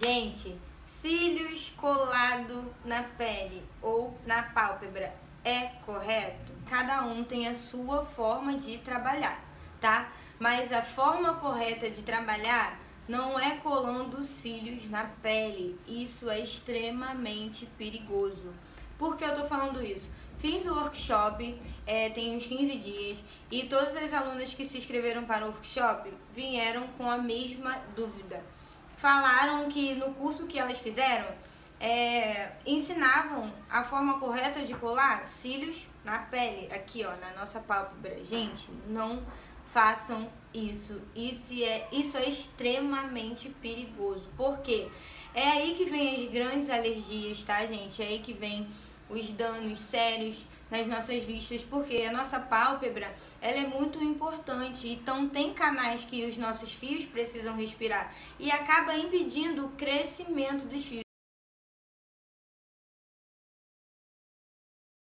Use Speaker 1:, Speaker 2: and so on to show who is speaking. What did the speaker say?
Speaker 1: Gente, cílios colado na pele ou na pálpebra é correto? Cada um tem a sua forma de trabalhar, tá? Mas a forma correta de trabalhar não é colando cílios na pele. Isso é extremamente perigoso. Por que eu tô falando isso? Fiz o workshop, é, tem uns 15 dias, e todas as alunas que se inscreveram para o workshop vieram com a mesma dúvida falaram que no curso que elas fizeram é, ensinavam a forma correta de colar cílios na pele, aqui ó, na nossa pálpebra. Gente, não façam isso. Isso é, isso é extremamente perigoso. Por quê? É aí que vem as grandes alergias, tá, gente? É aí que vem os danos sérios nas nossas vistas, porque a nossa pálpebra ela é muito importante. Então tem canais que os nossos fios precisam respirar e acaba impedindo o crescimento dos fios.